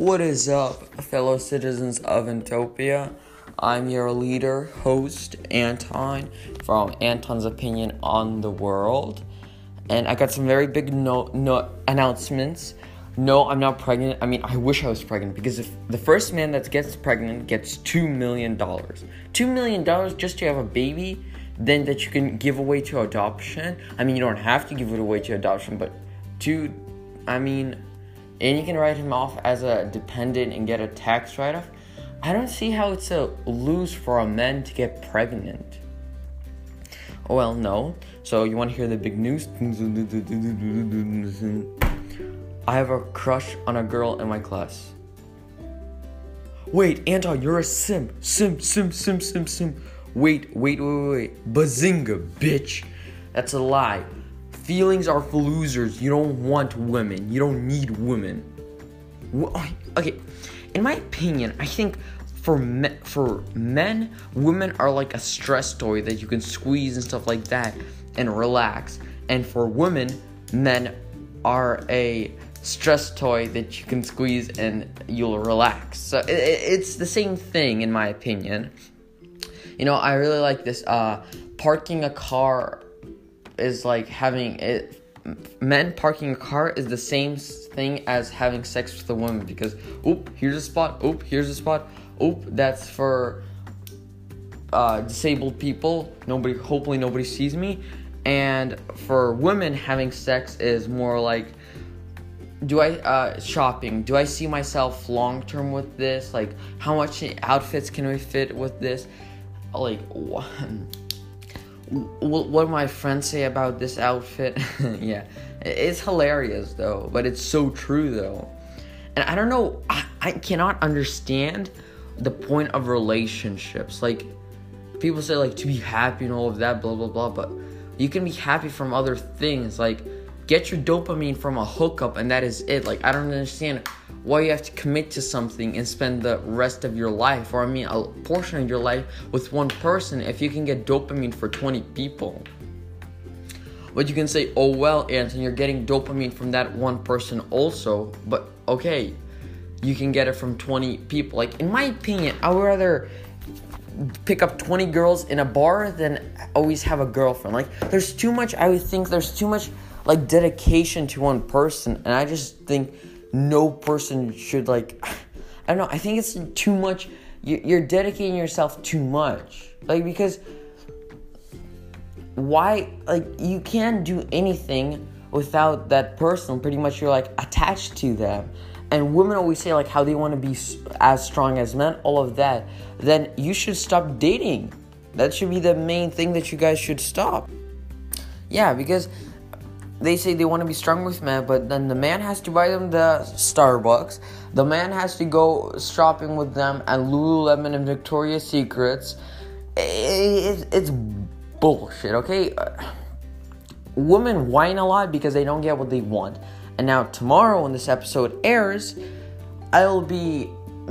What is up, fellow citizens of Entopia? I'm your leader, host, Anton, from Anton's Opinion on the World. And I got some very big no, no announcements. No, I'm not pregnant. I mean, I wish I was pregnant because if the first man that gets pregnant gets $2 million, $2 million just to have a baby, then that you can give away to adoption. I mean, you don't have to give it away to adoption, but to, I mean, and you can write him off as a dependent and get a tax write off. I don't see how it's a lose for a man to get pregnant. Oh, well, no. So you want to hear the big news? I have a crush on a girl in my class. Wait, Anton, you're a simp. Simp, simp, simp, simp, simp. Wait, wait, wait, wait. Bazinga, bitch. That's a lie. Feelings are for losers. You don't want women. You don't need women. Okay, in my opinion, I think for me- for men, women are like a stress toy that you can squeeze and stuff like that and relax. And for women, men are a stress toy that you can squeeze and you'll relax. So it, it's the same thing in my opinion. You know, I really like this. Uh, parking a car is like having it. Men parking a car is the same thing as having sex with a woman because oop, here's a spot. Oop, here's a spot. Oop, that's for uh, disabled people. Nobody, hopefully, nobody sees me. And for women, having sex is more like do I uh, shopping? Do I see myself long term with this? Like, how much outfits can we fit with this? Like, what, my friends say about this outfit? yeah, it's hilarious though, but it's so true though. And I don't know, I, I cannot understand the point of relationships. Like, people say like to be happy and all of that, blah blah blah, but you can be happy from other things like get your dopamine from a hookup and that is it. Like i don't understand why you have to commit to something and spend the rest of your life or i mean a portion of your life with one person if you can get dopamine for 20 people. But you can say oh well anton you're getting dopamine from that one person also. But okay you can get it from 20 people. Like in my opinion i would rather pick up 20 girls in a bar than always have a girlfriend. Like there's too much i would think there's too much like dedication to one person and i just think no person should like i don't know i think it's too much you're dedicating yourself too much. Like because why like you can't do anything without that person pretty much you're like attached to them. And women always say like how they want to be as strong as men all of that. Then you should stop dating. That should be the main thing that you guys should stop. Yeah because they say they want to be strong with men, but then the man has to buy them the Starbucks. The man has to go shopping with them at Lululemon and Victoria's Secrets. it's bullshit, okay? Uh, women whine a lot because they don't get what they want. And now, tomorrow, when this episode airs, I'll be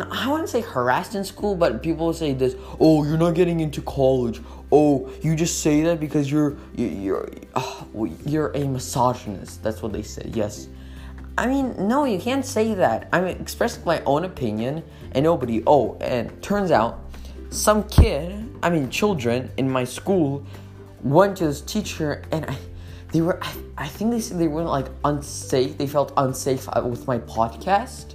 I wouldn't say harassed in school, but people say this: "Oh, you're not getting into college. Oh, you just say that because you're you're uh, you're a misogynist." That's what they say. Yes, I mean, no, you can't say that. I'm expressing my own opinion, and nobody. Oh, and turns out, some kid, I mean, children in my school, went to this teacher, and I, they were. I, I think they said they were like unsafe. They felt unsafe uh, with my podcast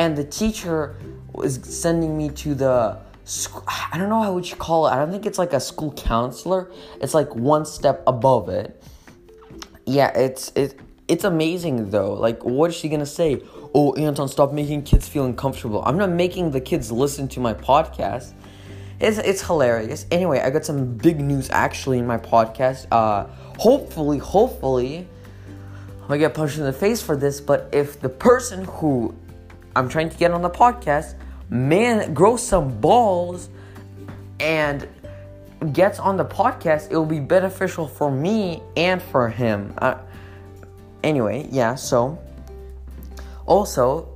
and the teacher was sending me to the school, I don't know how would you call it. I don't think it's like a school counselor. It's like one step above it. Yeah, it's it it's amazing though. Like what is she going to say? Oh, Anton, stop making kids feel uncomfortable. I'm not making the kids listen to my podcast. It's it's hilarious. Anyway, I got some big news actually in my podcast. Uh hopefully, hopefully I get punched in the face for this, but if the person who I'm trying to get on the podcast, man grows some balls and gets on the podcast, it will be beneficial for me and for him. Uh, anyway, yeah, so also,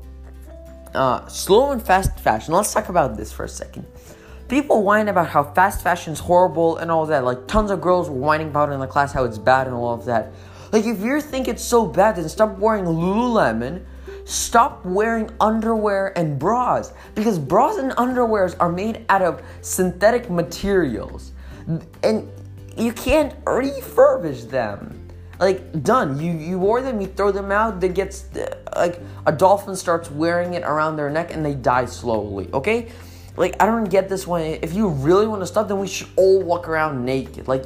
uh, slow and fast fashion. Let's talk about this for a second. People whine about how fast fashion is horrible and all that. Like, tons of girls whining about it in the class how it's bad and all of that. Like, if you think it's so bad, then stop wearing Lululemon stop wearing underwear and bras because bras and underwears are made out of synthetic materials. And you can't refurbish them. Like done. You you wore them you throw them out they get like a dolphin starts wearing it around their neck and they die slowly okay? Like i don't get this one. If you really want to stop then we should all walk around naked. Like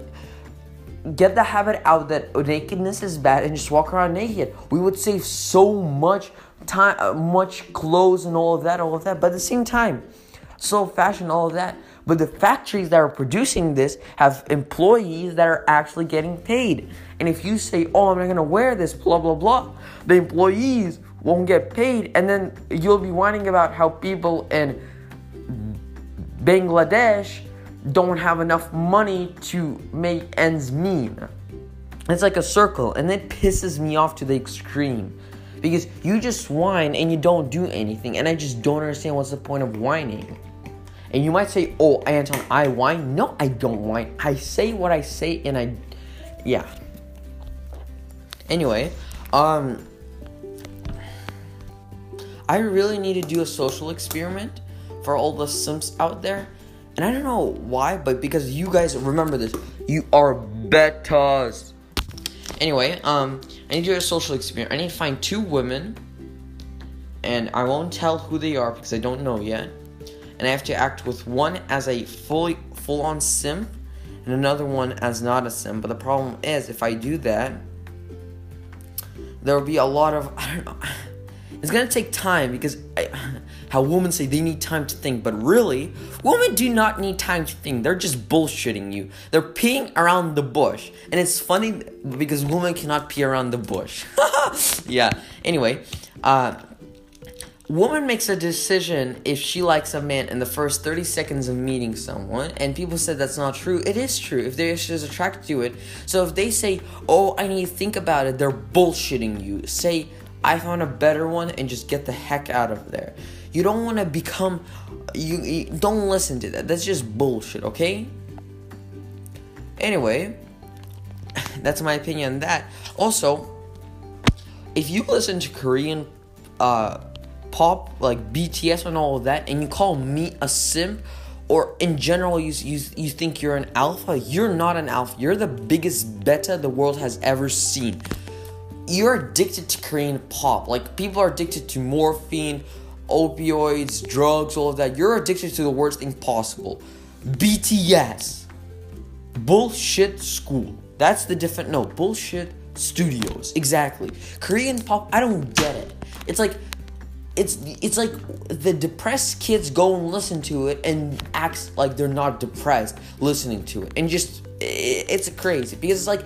get the habit out that nakedness is bad and just walk around naked. We would save so much time uh, much clothes and all of that all of that but at the same time so fashion all of that but the factories that are producing this have employees that are actually getting paid. And if you say, oh, I'm not gonna wear this, blah, blah, blah, the employees won't get paid. And then you'll be whining about how people in Bangladesh don't have enough money to make ends meet. It's like a circle, and it pisses me off to the extreme because you just whine and you don't do anything, and I just don't understand what's the point of whining. And you might say, "Oh, Anton, I whine." No, I don't whine. I say what I say, and I, yeah. Anyway, um, I really need to do a social experiment for all the simps out there, and I don't know why, but because you guys remember this, you are betas. Anyway, um, I need to do a social experiment. I need to find two women, and I won't tell who they are because I don't know yet and I have to act with one as a fully full on simp and another one as not a simp. But the problem is, if I do that, there will be a lot of I don't know. It's gonna take time because I, how women say they need time to think, but really, women do not need time to think. They're just bullshitting you. They're peeing around the bush, and it's funny because women cannot pee around the bush. yeah. Anyway, uh, woman makes a decision if she likes a man in the first 30 seconds of meeting someone and people said that's not true it is true if they're just attracted to it so if they say oh i need to think about it they're bullshitting you say i found a better one and just get the heck out of there you don't want to become you, you don't listen to that that's just bullshit okay anyway that's my opinion on that also if you listen to korean uh pop like BTS and all of that, and you call me a simp, or in general you, you you think you're an alpha, you're not an alpha. You're the biggest beta the world has ever seen. You're addicted to Korean pop. Like people are addicted to morphine, opioids, drugs, all of that. You're addicted to the worst thing possible. BTS. Bullshit school. That's the different no, bullshit studios. Exactly. Korean pop, I don't get it. It's like it's it's like the depressed kids go and listen to it and act like they're not depressed listening to it and just it's crazy because it's like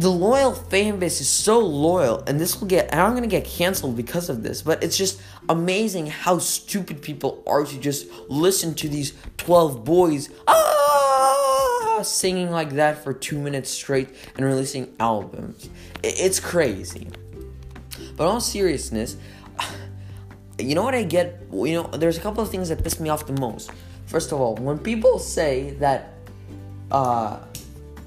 the loyal fan base is so loyal and this will get i'm gonna get canceled because of this but it's just amazing how stupid people are to just listen to these 12 boys ah, singing like that for two minutes straight and releasing albums it's crazy but on seriousness you know what I get? You know, there's a couple of things that piss me off the most. First of all, when people say that uh,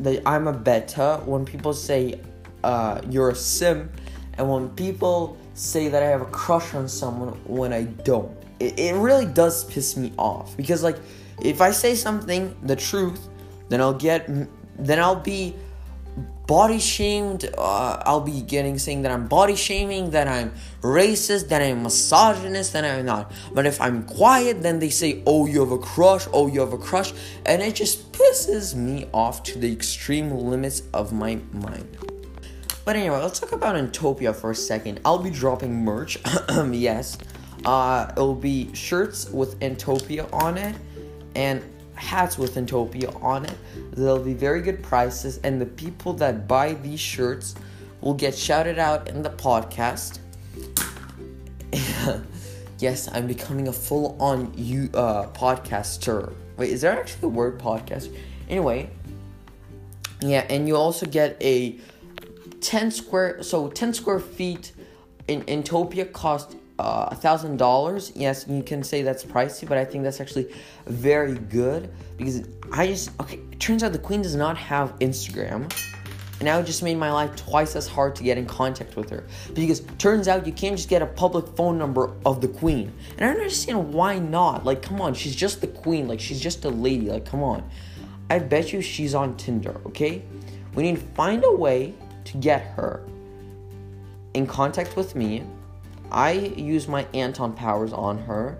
that I'm a beta, when people say uh, you're a sim, and when people say that I have a crush on someone when I don't, it, it really does piss me off. Because like if I say something the truth, then I'll get then I'll be body shamed. Uh, I'll be getting saying that I'm body shaming, that I'm racist, that I'm misogynist, that I'm not. But if I'm quiet, then they say, oh, you have a crush, oh, you have a crush. And it just pisses me off to the extreme limits of my mind. But anyway, let's talk about Entopia for a second. I'll be dropping merch. yes. Uh, it'll be shirts with Entopia on it. And hats with Entopia on it. They'll be very good prices, and the people that buy these shirts will get shouted out in the podcast. yes, I'm becoming a full on you uh, podcaster. Wait, is there actually a word podcast? Anyway, yeah, and you also get a 10 square so 10 square feet in Entopia cost Uh, a thousand dollars yes you can say that's pricey but i think that's actually very good because i just okay it turns out the queen does not have instagram And now it just made my life twice as hard to get in contact with her. Because turns out you can't just get a public phone number of the queen. And I don't understand why not. Like, come on, she's just the queen. Like, she's just a lady. Like, come on. I bet you she's on Tinder, okay? We need to find a way to get her in contact with me. I use my Anton powers on her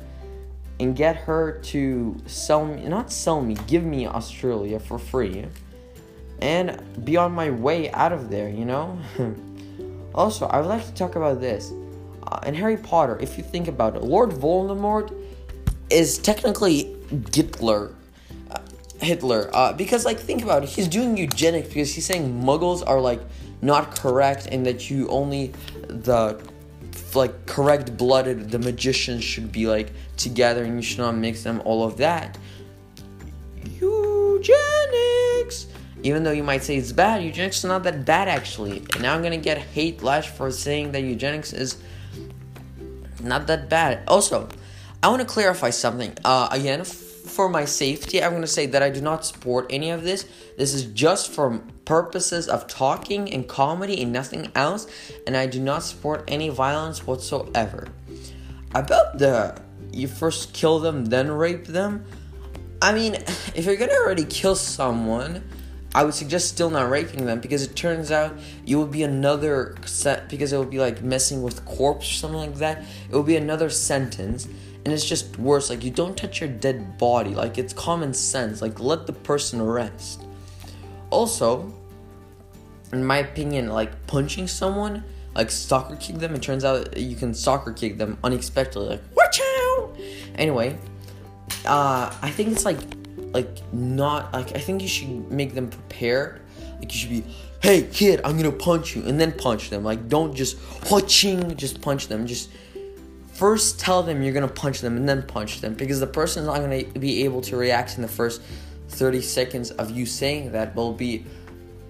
and get her to sell me, not sell me, give me Australia for free and be on my way out of there, you know? also, I would like to talk about this. Uh, in Harry Potter, if you think about it, Lord Voldemort is technically Hitler. Uh, Hitler, uh, because like think about it, he's doing eugenics because he's saying Muggles are like not correct and that you only the like correct blooded the magicians should be like together and you should not mix them all of that. Eugenics! Even though you might say it's bad eugenics is not that bad actually. And now i'm gonna get hate lash for saying that eugenics is not that bad. Also i want to clarify something. Uh, again for my safety, I'm to say that I do not support any of this. This is just for purposes of talking and comedy and nothing else, and I do not support any violence whatsoever. About the you first kill them, then rape them. I mean, if you're gonna already kill someone, I would suggest still not raping them because it turns out you will be another set because it will be like messing with corpse or something like that. It will be another sentence and it's just worse like you don't touch your dead body like it's common sense like let the person rest also in my opinion like punching someone like soccer kick them it turns out you can soccer kick them unexpectedly like watch out! Anyway uh i think it's like like not like i think you should make them prepared like you should be hey kid i'm gonna punch you and then punch them. Like don't just watching just punch them. Just first tell them you're gonna punch them and then punch them because the person is not gonna be able to react in the first 30 seconds of you saying that will be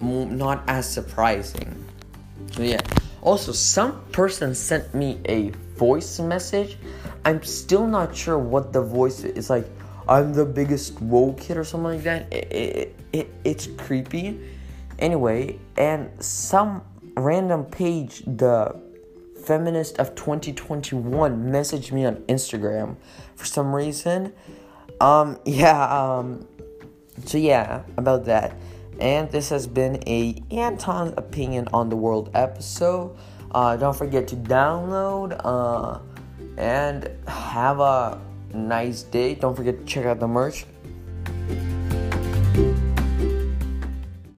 not as surprising. So yeah. Also, some person sent me a voice message. I'm still not sure what the voice is. It's like I'm the biggest woe kid or something like that. It, it, it, it's creepy. Anyway, and some random page the feminist of 2021 messaged me on Instagram for some reason. Um, yeah, um, so yeah, about that. And this has been a Anton's opinion on the world episode. Uh, don't forget to download uh, and have a nice day. Don't forget to check out the merch.